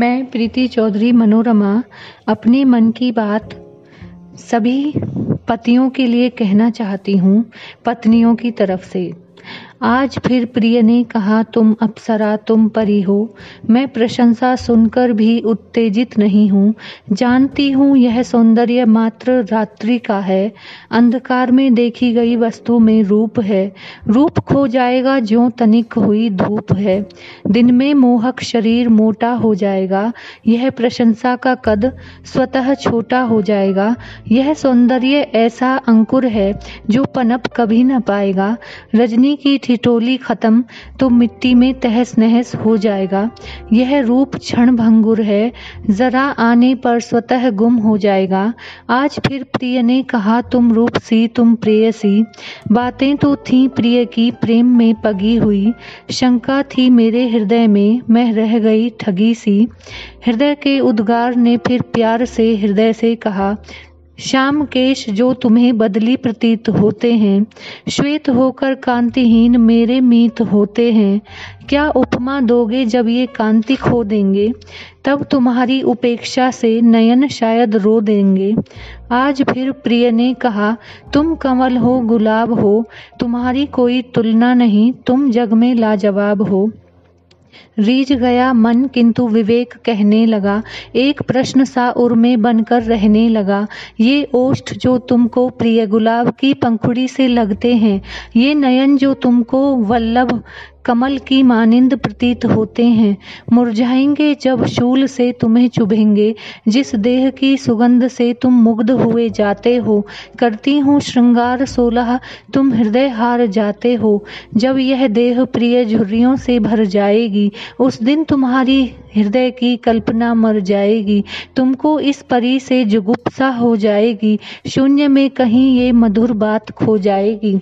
मैं प्रीति चौधरी मनोरमा अपने मन की बात सभी पतियों के लिए कहना चाहती हूँ, पत्नियों की तरफ़ से। आज फिर प्रिय ने कहा, तुम अप्सरा, तुम परी हो। मैं प्रशंसा सुनकर भी उत्तेजित नहीं हूँ। जानती हूँ यह सौंदर्य मात्र रात्रि का है। अंधकार में देखी गई वस्तु में रूप है। रूप खो जाएगा ज्यो तनिक हुई धूप है। दिन में मोहक शरीर मोटा हो जाएगा। यह प्रशंसा का कद स्वतः छोटा हो जाएगा। यह सौंदर्य ऐसा अंकुर है जो पनप कभी न पाएगा। रजनी की ठिठोली खत्म तो मिट्टी में तहस नहस हो जाएगा। यह रूप क्षण भंगुर है। जरा आने पर स्वतः गुम हो जाएगा। आज फिर प्रिय ने कहा, तुम रूप सी, तुम प्रिय सी। बातें तो थी प्रिय की, प्रेम में पगी हुई। शंका थी मेरे हृदय में, मैं रह गई ठगी सी। हृदय के उद्गार ने फिर प्यार से, हृदय से कहा श्याम केश जो तुम्हें बदली प्रतीत होते हैं, श्वेत होकर कांतिहीन मेरे मीत होते हैं। क्या उपमा दोगे जब ये कांति खो देंगे? तब तुम्हारी उपेक्षा से नयन शायद रो देंगे। आज फिर प्रिय ने कहा, तुम कमल हो, गुलाब हो, तुम्हारी कोई तुलना नहीं, तुम जग में लाजवाब हो। रीझ गया मन, किंतु विवेक कहने लगा, एक प्रश्न सा उर में बनकर रहने लगा, ये ओष्ठ जो तुमको प्रिय गुलाब की पंखुड़ी से लगते हैं, ये नयन जो तुमको वल्लभ कमल की मानिंद प्रतीत होते हैं। मुरझाएँगे जब शूल से तुम्हें चुभेंगे, जिस देह की सुगंध से तुम मुग्ध हुए जाते हो। करती हूँ श्रृंगार सोलह, तुम हृदय हार जाते हो। जब यह देह प्रिय झुर्रियों से भर जाएगी, उस दिन तुम्हारी हृदय की कल्पना मर जाएगी। तुमको इस परी से जुगुप्सा हो जाएगी। शून्य में कहीं ये मधुर बात खो जाएगी।